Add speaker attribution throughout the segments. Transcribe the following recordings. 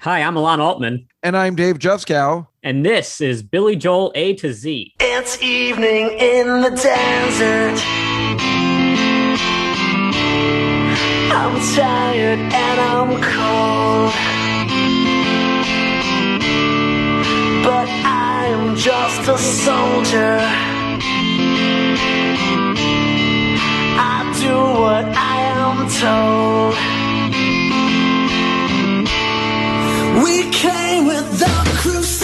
Speaker 1: Hi, I'm Alon Altman,
Speaker 2: And I'm Dave Juskow.
Speaker 1: and this is Billy Joel A to Z.
Speaker 3: It's evening in the desert. I'm tired and I'm cold. But I'm just a soldier. I do what I am told. Came with the crusaders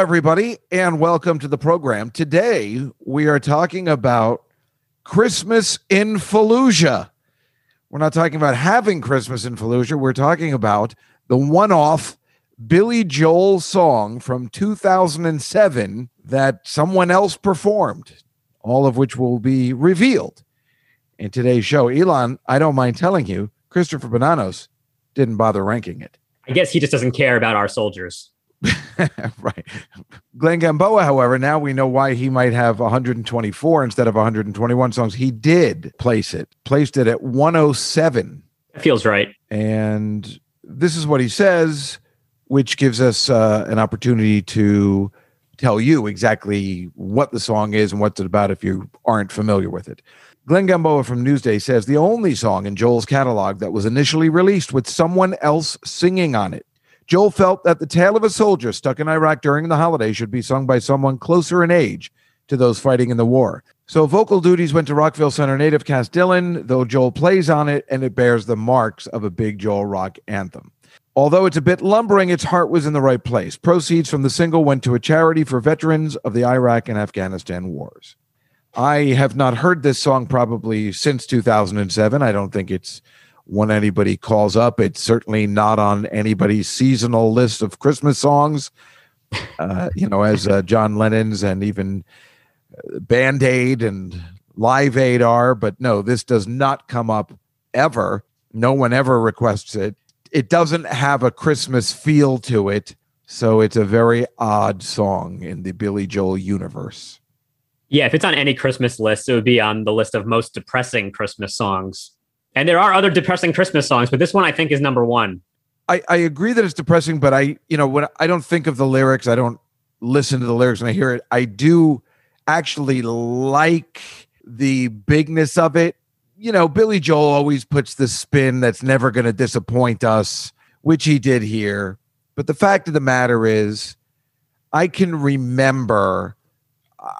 Speaker 2: everybody, and welcome to the program. Today, we are talking about Christmas in Fallujah. We're not talking about having Christmas in Fallujah. We're talking about the one off Billy Joel song from 2007 that someone else performed, all of which will be revealed in today's show. Alon, I don't mind telling you, Christopher Bonanos didn't bother ranking it.
Speaker 1: I guess he just doesn't care about our soldiers.
Speaker 2: right. Glenn Gamboa, however, now we know why he might have 124 instead of 121 songs. He did place it, placed it at 107.
Speaker 1: That feels right.
Speaker 2: And this is what he says, which gives us uh, an opportunity to tell you exactly what the song is and what's it about if you aren't familiar with it. Glenn Gamboa from Newsday says the only song in Joel's catalog that was initially released with someone else singing on it. Joel felt that the tale of a soldier stuck in Iraq during the holiday should be sung by someone closer in age to those fighting in the war. So vocal duties went to Rockville Centre native Cass Dillon, though Joel plays on it and it bears the marks of a big Joel rock anthem. Although it's a bit lumbering, its heart was in the right place. Proceeds from the single went to a charity for veterans of the Iraq and Afghanistan wars. I have not heard this song probably since 2007. I don't think it's one anybody calls up. It's certainly not on anybody's seasonal list of Christmas songs. Uh, you know, as uh, John Lennon's and even uh, Band Aid and Live Aid are. But no, this does not come up ever. No one ever requests it. It doesn't have a Christmas feel to it. So it's a very odd song in the Billy Joel universe.
Speaker 1: Yeah, if it's on any Christmas list, it would be on the list of most depressing Christmas songs. And there are other depressing Christmas songs, but this one I think is number one.
Speaker 2: I, I agree that it's depressing, but I, you know, when I don't think of the lyrics, I don't listen to the lyrics when I hear it. I do actually like the bigness of it. You know, Billy Joel always puts the spin that's never going to disappoint us, which he did here. But the fact of the matter is, I can remember,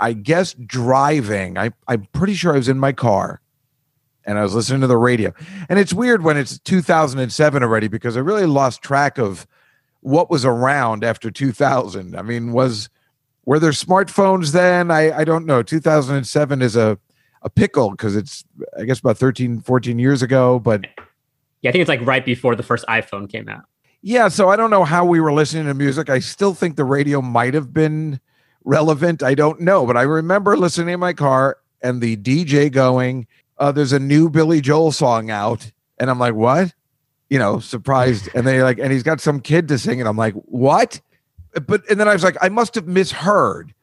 Speaker 2: I guess, driving. I, I'm pretty sure I was in my car and I was listening to the radio. And it's weird when it's 2007 already because I really lost track of what was around after 2000. I mean, was were there smartphones then? I I don't know. 2007 is a a pickle because it's I guess about 13 14 years ago, but
Speaker 1: Yeah, I think it's like right before the first iPhone came out.
Speaker 2: yeah, so I don't know how we were listening to music. I still think the radio might have been relevant. I don't know, but I remember listening in my car and the DJ going, uh, there's a new Billy Joel song out. And I'm like, what? You know, surprised. And they like, and he's got some kid to sing it. I'm like, what? But, and then I was like, I must have misheard.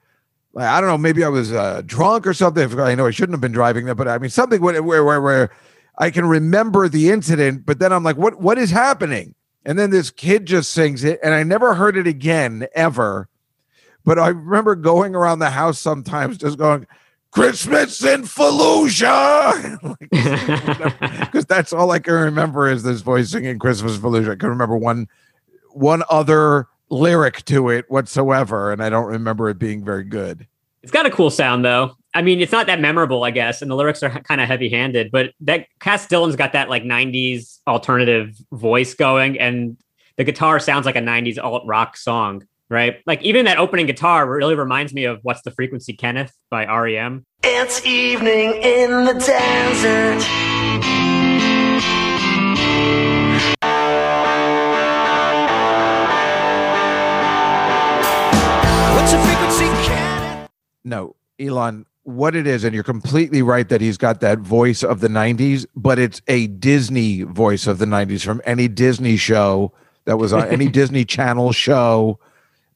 Speaker 2: Like, I don't know, maybe I was uh, drunk or something. I know I shouldn't have been driving there, but I mean, something where, where, where I can remember the incident, but then I'm like, what, what is happening? And then this kid just sings it, and I never heard it again ever. But I remember going around the house sometimes just going, Christmas in Fallujah. Because that's all I can remember is this voice singing Christmas in Fallujah. I can remember one one other lyric to it whatsoever, and I don't remember it being very good.
Speaker 1: It's got a cool sound though. I mean, it's not that memorable, I guess, and the lyrics are kind of heavy-handed, but that Cass Dillon's got that like 90s alternative voice going and the guitar sounds like a 90s alt rock song, right? Like even that opening guitar really reminds me of What's the Frequency Kenneth by E REM.
Speaker 3: It's evening in the desert. What's a frequency Kenneth?
Speaker 2: No, Alon, what it is, and you're completely right that he's got that voice of the 90s, but it's a Disney voice of the 90s from any Disney show that was on any Disney Channel show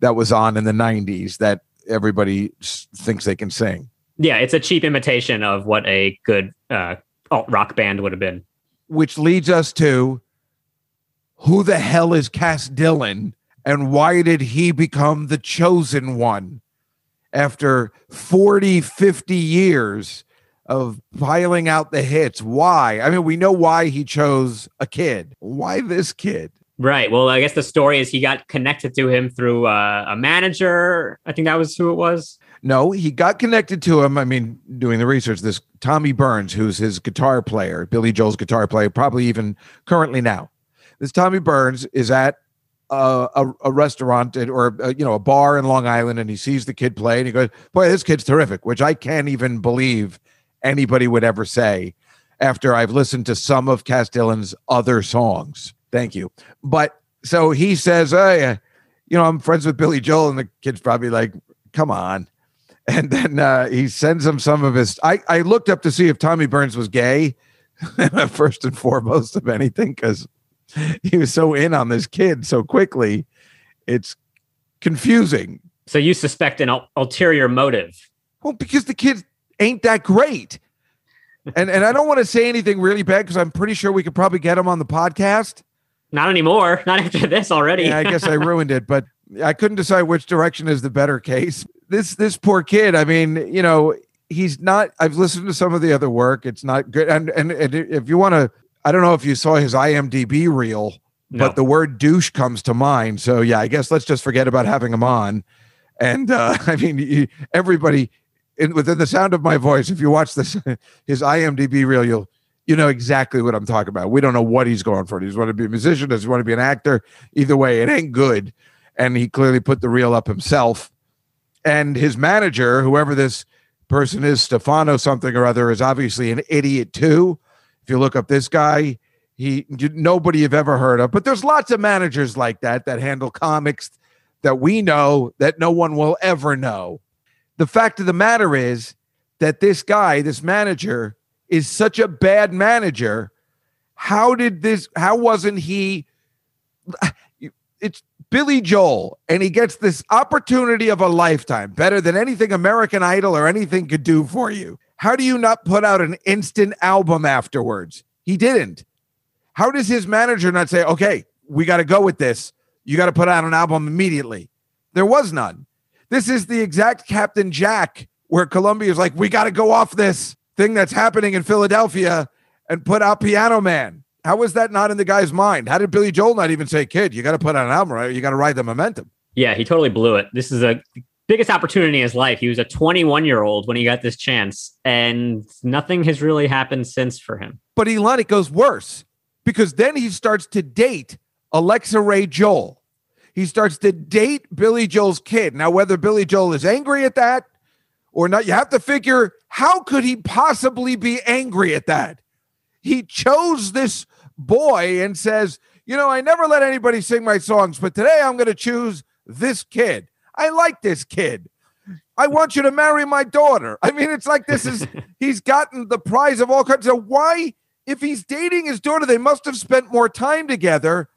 Speaker 2: that was on in the 90s that everybody thinks they can sing.
Speaker 1: Yeah, it's a cheap imitation of what a good uh, alt rock band would have been.
Speaker 2: Which leads us to who the hell is Cass Dillon and why did he become the chosen one after 40, 50 years of piling out the hits? Why? I mean, we know why he chose a kid. Why this kid?
Speaker 1: Right. Well, I guess the story is he got connected to him through uh, a manager. I think that was who it was.
Speaker 2: No, he got connected to him. I mean, doing the research, this Tommy Byrnes, who's his guitar player, Billy Joel's guitar player, probably even currently now. This Tommy Byrnes is at a, a, a restaurant at- or uh you know a bar in Long Island, and he sees the kid play, and he goes, "Boy, this kid's terrific," which I can't even believe anybody would ever say after I've listened to some of Cass Dillon's other songs. Thank you, but so he says, "Hey, uh, you know, I'm friends with Billy Joel," and the kid's probably like, "Come on." and then uh, he sends him some of his. I, I looked up to see if Tommy Byrnes was gay, first and foremost of anything, because he was so in on this kid so quickly. It's confusing.
Speaker 1: So you suspect an ul- ulterior motive.
Speaker 2: Well, because the kid ain't that great, and and I don't want to say anything really bad because I'm pretty sure we could probably get him on the podcast.
Speaker 1: Not anymore. Not after this already.
Speaker 2: Yeah, I guess I ruined it, but I couldn't decide which direction is the better case. This this poor kid. I mean, you know, he's not. I've listened to some of the other work. It's not good. And and, and if you want to, I don't know if you saw his IMDb reel,
Speaker 1: No.
Speaker 2: but the word douche comes to mind. So yeah, I guess let's just forget about having him on. And uh, I mean, everybody in, within the sound of my voice, if you watch this his IMDb reel, you'll you know exactly what I'm talking about. We don't know what he's going for. Does he want to be a musician? Does he want to be an actor? Either way, it ain't good. And he clearly put the reel up himself. And his manager, whoever this person is, Stefano something or other, is obviously an idiot too. If you look up this guy, he nobody you've ever heard of. But there's lots of managers like that that handle comics that we know that no one will ever know. The fact of the matter is that this guy, this manager, is such a bad manager. How did this? How wasn't he? It's Billy Joel, and he gets this opportunity of a lifetime, better than anything American Idol or anything could do for you. How do you not put out an instant album afterwards? He didn't. How does his manager not say, okay, we got to go with this? You got to put out an album immediately. There was none. This is the exact Captain Jack where Columbia is like, we got to go off this thing that's happening in Philadelphia and put out Piano Man. How was that not in the guy's mind? How did Billy Joel not even say, kid, you got to put out an album, right? You got to ride the momentum.
Speaker 1: Yeah, he totally blew it. This is a biggest opportunity in his life. He was a 21 year old when he got this chance, and nothing has really happened since for him.
Speaker 2: But Alon, it goes worse because then he starts to date Alexa Ray Joel. He starts to date Billy Joel's kid. Now, whether Billy Joel is angry at that or not, you have to figure how could he possibly be angry at that? He chose this boy and says, You know, I never let anybody sing my songs, but today I'm going to choose this kid. I like this kid. I want you to marry my daughter. I mean, it's like this is, he's gotten the prize of all kinds. So, why, if he's dating his daughter, they must have spent more time together.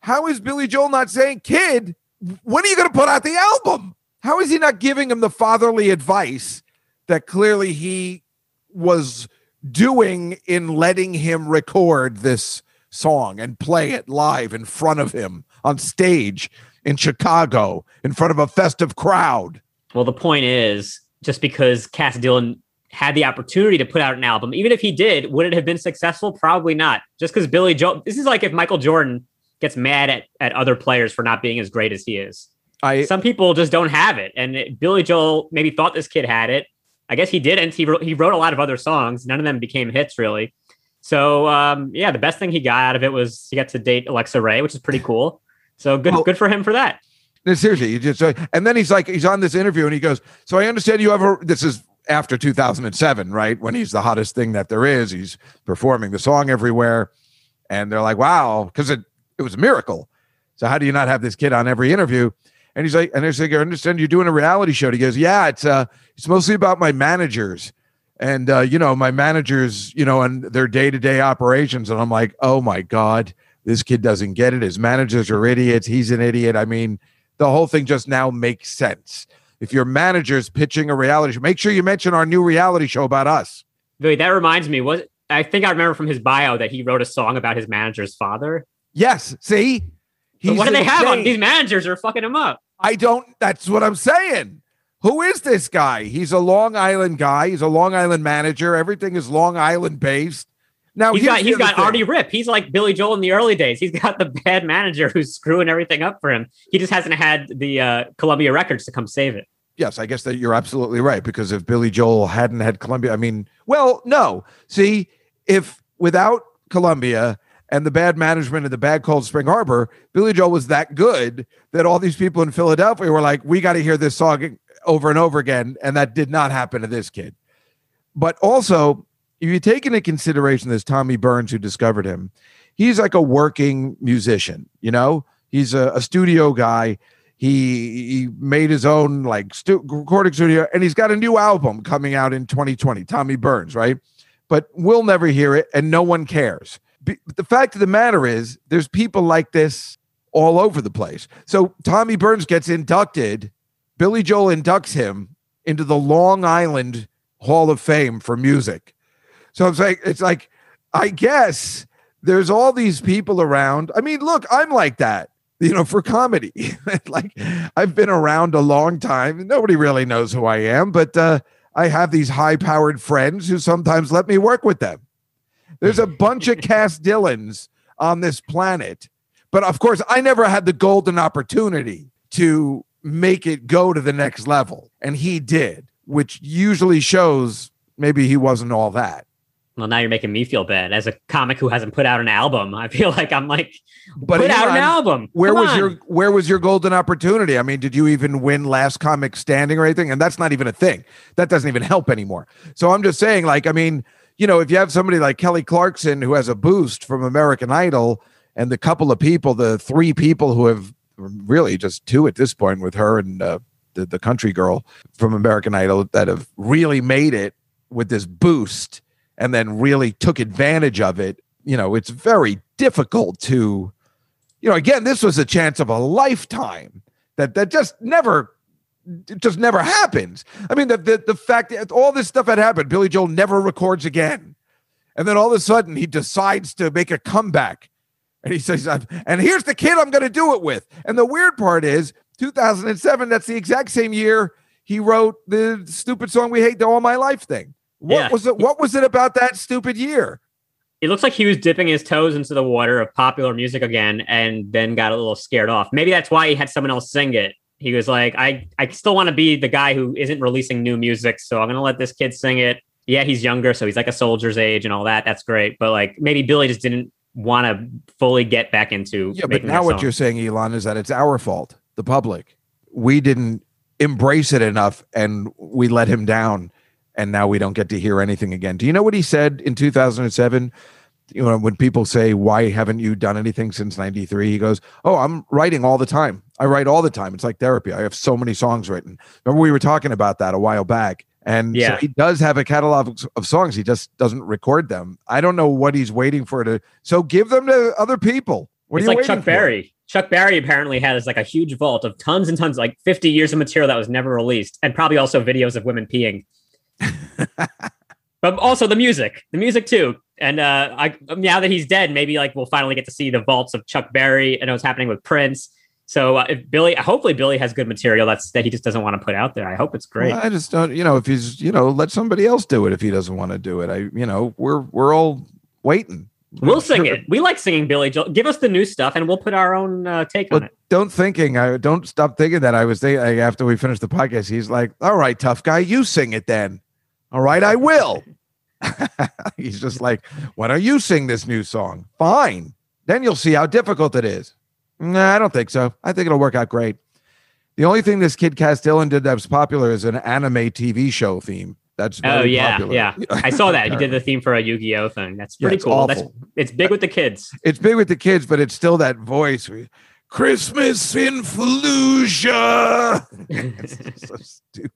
Speaker 2: How is Billy Joel not saying, Kid, when are you going to put out the album? How is he not giving him the fatherly advice that clearly he was doing in letting him record this song and play it live in front of him on stage in Chicago in front of a festive crowd?
Speaker 1: Well, the point is, just because Cass Dillon had the opportunity to put out an album, even if he did, would it have been successful? Probably not. Just because Billy Joel, this is like if Michael Jordan gets mad at, at other players for not being as great as he is.
Speaker 2: I
Speaker 1: Some people just don't have it. And it- Billy Joel maybe thought this kid had it. I guess he didn't. He wrote, he wrote a lot of other songs. None of them became hits, really. So, um, yeah, the best thing he got out of it was he got to date Alexa Ray, which is pretty cool. So good,
Speaker 2: Well-
Speaker 1: good for him for that.
Speaker 2: No, seriously, you just and then he's like he's on this interview and he goes, "So I understand you have a this is after 2007, right? When he's the hottest thing that there is. He's performing the song everywhere and they're like, "Wow, cuz it it was a miracle." So how do you not have this kid on every interview? And he's like, and I was like, I understand you're doing a reality show. And he goes, yeah, it's uh, it's mostly about my managers and uh, you know my managers, you know, and their day to day operations. And I'm like, oh my god, this kid doesn't get it. His managers are idiots. He's an idiot. I mean, the whole thing just now makes sense. If your manager's pitching a reality show, make sure you mention our new reality show about us.
Speaker 1: Wait, that reminds me. What I think I remember from his bio that he wrote a song about his manager's father.
Speaker 2: Yes. See,
Speaker 1: But what do they have on these managers? Are fucking him up.
Speaker 2: I don't. That's what I'm saying. Who is this guy? He's a Long Island guy. He's a Long Island manager. Everything is Long Island based. Now
Speaker 1: He's got he's got
Speaker 2: thing.
Speaker 1: Artie Ripp. He's like Billy Joel in the early days. He's got the bad manager who's screwing everything up for him. He just hasn't had the uh, Columbia Records to come save it.
Speaker 2: Yes, I guess that you're absolutely right because if Billy Joel hadn't had Columbia, I mean, well, no. See, if without Columbia and the bad management of the bad Cold Spring Harbor, Billy Joel was that good that all these people in Philadelphia were like, we got to hear this song over and over again, and that did not happen to this kid. But also, if you take into consideration this Tommy Byrnes who discovered him, he's like a working musician, you know? He's a, a studio guy. He he made his own like stu- recording studio, and he's got a new album coming out in 2020. Tommy Byrnes, right? But we'll never hear it, and no one cares. Be- the fact of the matter is, there's people like this all over the place. So Tommy Byrnes gets inducted. Billy Joel inducts him into the Long Island Hall of Fame for music. So it's like it's like I guess there's all these people around. I mean, look, I'm like that, you know, for comedy. like I've been around a long time. Nobody really knows who I am, but uh, I have these high-powered friends who sometimes let me work with them. There's a bunch of Cass Dillons on this planet, but of course, I never had the golden opportunity to make it go to the next level, and he did, which usually shows maybe he wasn't all that.
Speaker 1: Well, now you're making me feel bad as a comic who hasn't put out an album. I feel like I'm like,
Speaker 2: But
Speaker 1: put out an album.
Speaker 2: Where
Speaker 1: Come
Speaker 2: was
Speaker 1: on.
Speaker 2: your where was your golden opportunity? I mean, did you even win last comic standing or anything? And that's not even a thing. That doesn't even help anymore. So I'm just saying, like, I mean, you know, if you have somebody like Kelly Clarkson who has a boost from American Idol, and the couple of people, the three people who have really just two at this point with her and uh, the the country girl from American Idol that have really made it with this boost and then really took advantage of it. You know, it's very difficult to you know, again, this was a chance of a lifetime that that just never, it just never happens. I mean, the the, the fact that all this stuff had happened, Billy Joel never records again, and then all of a sudden he decides to make a comeback, and he says, "And here's the kid I'm going to do it with." And the weird part is, 2007. That's the exact same year he wrote the stupid song "We Hate the All My Life" thing. What
Speaker 1: Yeah.
Speaker 2: was it? What was it about that stupid year?
Speaker 1: It looks like he was dipping his toes into the water of popular music again and then got a little scared off. Maybe that's why he had someone else sing it. He was like, I, I still want to be the guy who isn't releasing new music, so I'm going to let this kid sing it. Yeah, he's younger, so he's like a soldier's age and all that. That's great. But like maybe Billy just didn't want to fully get back into
Speaker 2: Yeah, but now what you're saying, Alon, is that it's our fault, the public. We didn't embrace it enough and we let him down. And now we don't get to hear anything again. Do you know what he said in 2007? You know, when people say, Why haven't you done anything since 93? He goes, Oh, I'm writing all the time. I write all the time. It's like therapy. I have so many songs written. Remember, we were talking about that a while back. And
Speaker 1: Yeah.
Speaker 2: so he does have a catalog of- songs. He just doesn't record them. I don't know what he's waiting for to. So give them to other people. What
Speaker 1: it's
Speaker 2: are you
Speaker 1: like Chuck
Speaker 2: for?
Speaker 1: Berry. Chuck Berry apparently has like a huge vault of tons and tons, like 50 years of material that was never released, and probably also videos of women peeing. but also the music, the music too. And uh, I now that he's dead, maybe like we'll finally get to see the vaults of Chuck Berry and what's happening with Prince. So uh, if Billy, hopefully Billy has good material that's that he just doesn't want to put out there. I hope it's great.
Speaker 2: Well, I just don't, you know, if he's, you know, let somebody else do it if he doesn't want to do it. I, you know, we're we're all waiting.
Speaker 1: we'll sing it. We like singing Billy Joel. Give us the new stuff, and we'll put our own uh, take on
Speaker 2: But
Speaker 1: it.
Speaker 2: don't thinking. I don't stop thinking that. I was thinking after we finished the podcast. He's like, "All right, tough guy, you sing it then." All right, I will. he's just like, "Why don't you sing this new song?" Fine. Then you'll see how difficult it is. Nah, I don't think so. I think it'll work out great. The only thing this kid Cass Dillon did that was popular is an anime TV show theme. That's
Speaker 1: Oh yeah,
Speaker 2: popular.
Speaker 1: yeah. I saw that he did the theme for a Yu-Gi-Oh thing. That's
Speaker 2: Yeah,
Speaker 1: pretty
Speaker 2: it's
Speaker 1: cool. That's it's big with the kids.
Speaker 2: it's big with the kids, but it's still that voice. We- Christmas in Fallujah. it's so stupid.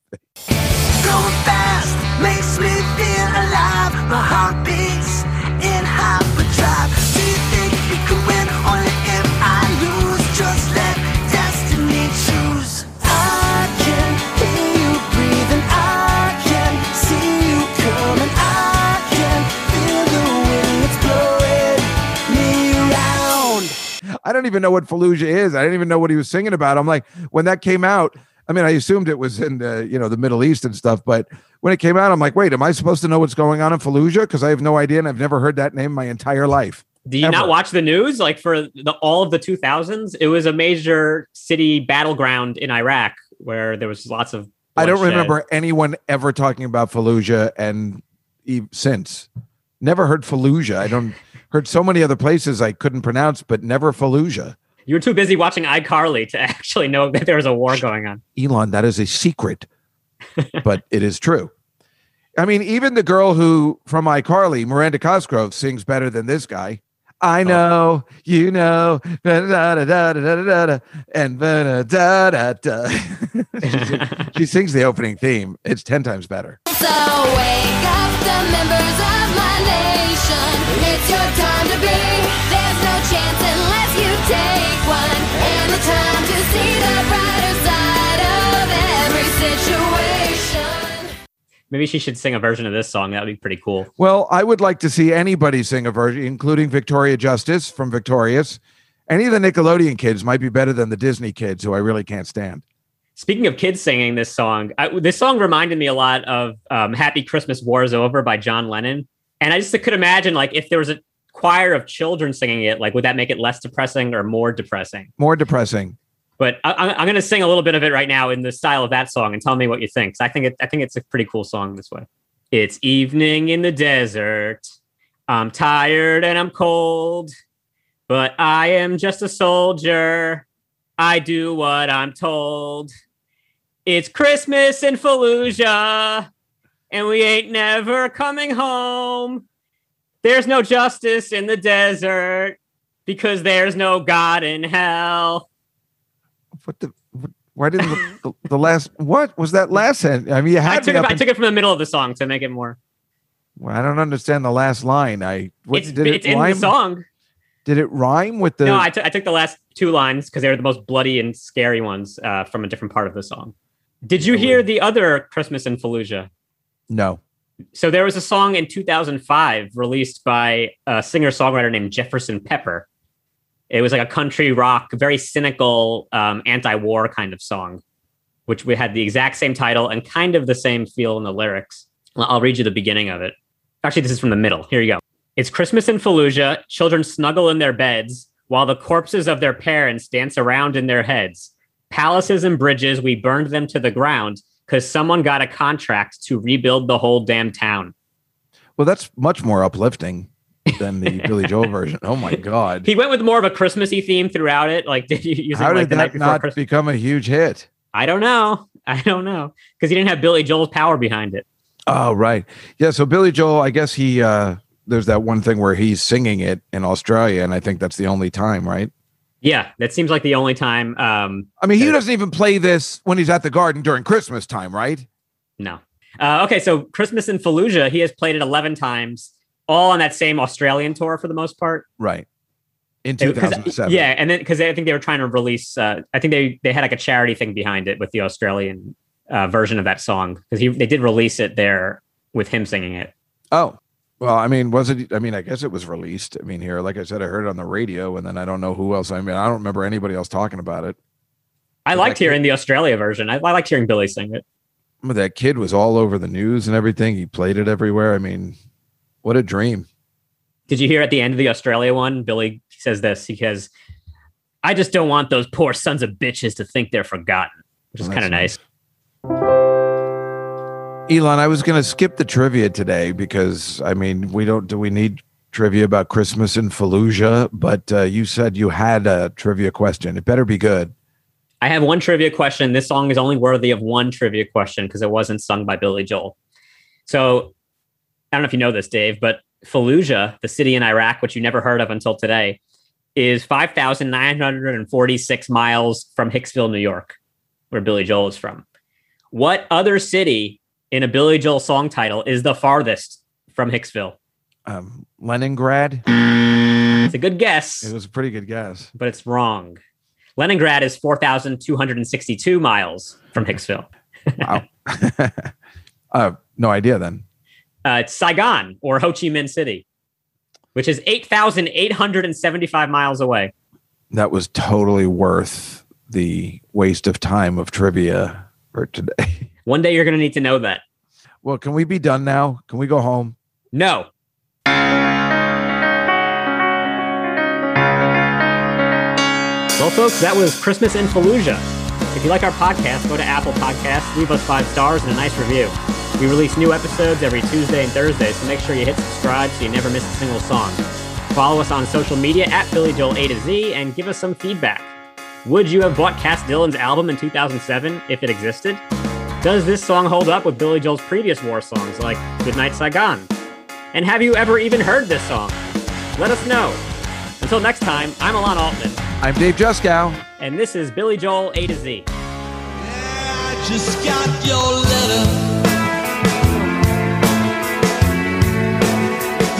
Speaker 3: Going fast makes me feel alive. My heart beats in hyperdrive. Do you think you can win? I
Speaker 2: don't even know what Fallujah is. I didn't even know what he was singing about. I'm like, when that came out, I mean, I assumed it was in the, you know, the Middle East and stuff, but when it came out, I'm like, wait, am I supposed to know what's going on in Fallujah? Because I have no idea and I've never heard that name my entire life.
Speaker 1: Do you
Speaker 2: Ever.
Speaker 1: not watch the news? Like for the, all of the 2000s, it was a major city battleground in Iraq where there was lots of.
Speaker 2: I don't remember anyone ever talking about Fallujah and e- since. Never heard Fallujah. I don't heard so many other places I couldn't pronounce, but never Fallujah.
Speaker 1: You were too busy watching iCarly to actually know that there was a war going on.
Speaker 2: Alon, that is a secret, but it is true. I mean, even the girl who from iCarly, Miranda Cosgrove, sings better than this guy. I oh. know, you know, da da da da da da da, da, and da da da da. She she sings the opening theme. It's ten times better.
Speaker 4: So wake up the members
Speaker 1: Maybe she should sing a version of this song. That would be pretty cool.
Speaker 2: Well, I would like to see anybody sing a version, including Victoria Justice from Victorious. Any of the Nickelodeon kids might be better than the Disney kids, who I really can't stand.
Speaker 1: Speaking of kids singing this song, I, this song reminded me a lot of um, "Happy Christmas, War Is Over" by John Lennon, and I just could imagine like if there was a choir of children singing it, like would that make it less depressing or more depressing?
Speaker 2: More depressing.
Speaker 1: But I, I'm, I'm going to sing a little bit of it right now in the style of that song, and tell me what you think. I think it, I think it's a pretty cool song this way. It's evening in the desert. I'm tired and I'm cold, but I am just a soldier. I do what I'm told. It's Christmas in Fallujah, and we ain't never coming home. There's no justice in the desert because there's no God in hell.
Speaker 2: What the? What, why didn't the, the, the last? What was that last sentence? I mean, you
Speaker 1: I
Speaker 2: had
Speaker 1: took, it, I took it from the middle of the song to make it more.
Speaker 2: Well, I don't understand the last line. I what,
Speaker 1: it's
Speaker 2: did
Speaker 1: it's
Speaker 2: it
Speaker 1: in
Speaker 2: rhyme?
Speaker 1: the song.
Speaker 2: Did it rhyme with the?
Speaker 1: no, I took took the last two lines because they were the most bloody and scary ones uh, from a different part of the song. Did you hear the other Christmas in Fallujah?
Speaker 2: no.
Speaker 1: So there was a song in 2005 released by a singer songwriter named Jefferson Pepper. It was like a country rock, very cynical, um, anti-war kind of song, which we had the exact same title and kind of the same feel in the lyrics. I'll read you the beginning of it. Actually, this is from the middle. Here you go. It's Christmas in Fallujah. Children snuggle in their beds while the corpses of their parents dance around in their heads. Palaces and bridges, we burned them to the ground because someone got a contract to rebuild the whole damn town.
Speaker 2: Well, that's much more uplifting than the Billy Joel version. Oh my God!
Speaker 1: He went with more of a Christmassy theme throughout it. Like, did you use
Speaker 2: How
Speaker 1: it like
Speaker 2: did that not
Speaker 1: Christmas?
Speaker 2: become a huge hit?
Speaker 1: I don't know. I don't know because he didn't have Billy Joel's power behind it.
Speaker 2: Oh, right. Yeah. So Billy Joel, I guess he uh there's that one thing where he's singing it in Australia, and I think that's the only time, right?
Speaker 1: Yeah, that seems like the only time. Um,
Speaker 2: I mean, he doesn't even play this when he's at the garden during Christmas time, right?
Speaker 1: no. Uh, okay, so Christmas in Fallujah, he has played it eleven times, all on that same Australian tour for the most part.
Speaker 2: Right. In
Speaker 1: It-
Speaker 2: 2007.
Speaker 1: Yeah, and then because I think they were trying to release, uh, I think they they had like a charity thing behind it with the Australian uh, version of that song because he they did release it there with him singing it.
Speaker 2: Oh. Well, I mean, was it? I mean, I guess it was released. I mean, here, like I said, I heard it on the radio, and then I don't know who else. I mean, I don't remember anybody else talking about it.
Speaker 1: I liked hearing the Australia version. I, I liked hearing Billy sing it.
Speaker 2: But that kid was all over the news and everything. He played it everywhere. I mean, what a dream.
Speaker 1: Did you hear at the end of the Australia one? Billy says this because I just don't want those poor sons of bitches to think they're forgotten, which is kind of nice.
Speaker 2: Alon, I was going to skip the trivia today because I mean, we don't do we need trivia about Christmas in Fallujah? But uh, you said you had a trivia question. It better be good.
Speaker 1: I have one trivia question. This song is only worthy of one trivia question because it wasn't sung by Billy Joel. So I don't know if you know this, Dave, but Fallujah, the city in Iraq, which you never heard of until today, is 5,946 miles from Hicksville, New York, where Billy Joel is from. What other city in a Billy Joel song title is the farthest from Hicksville?
Speaker 2: Um, Leningrad.
Speaker 1: It's a good guess,
Speaker 2: It was a pretty good guess.
Speaker 1: but it's wrong. Leningrad is 4,262 miles from Hicksville.
Speaker 2: Wow. uh, no idea then.
Speaker 1: Uh, it's Saigon or Ho Chi Minh City, which is 8,875 miles away.
Speaker 2: That was totally worth the waste of time of trivia for today.
Speaker 1: One day you're going to need to know that.
Speaker 2: Well, can we be done now? Can we go home?
Speaker 1: No. Well, folks, that was Christmas in Fallujah. If you like our podcast, go to Apple Podcasts, leave us five stars and a nice review. We release new episodes every Tuesday and Thursday, so make sure you hit subscribe so you never miss a single song. Follow us on social media at Billy Joel A to Z and give us some feedback. Would you have bought Cass Dillon's album in 2007 if it existed? Does this song hold up with Billy Joel's previous war songs like Goodnight Saigon? And have you ever even heard this song? Let us know. Until next time, I'm Alon Altman,
Speaker 2: I'm Dave Juskow.
Speaker 1: and this is Billy Joel A to Z.
Speaker 5: I just got your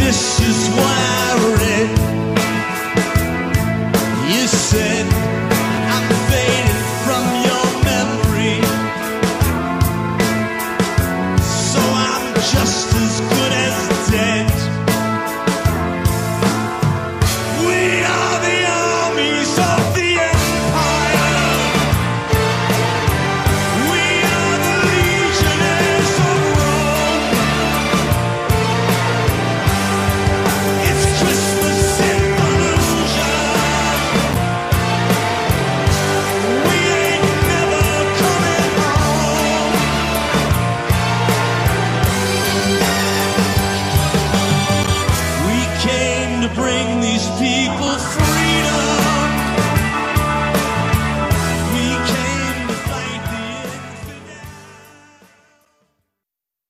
Speaker 5: vicious wiring. You say.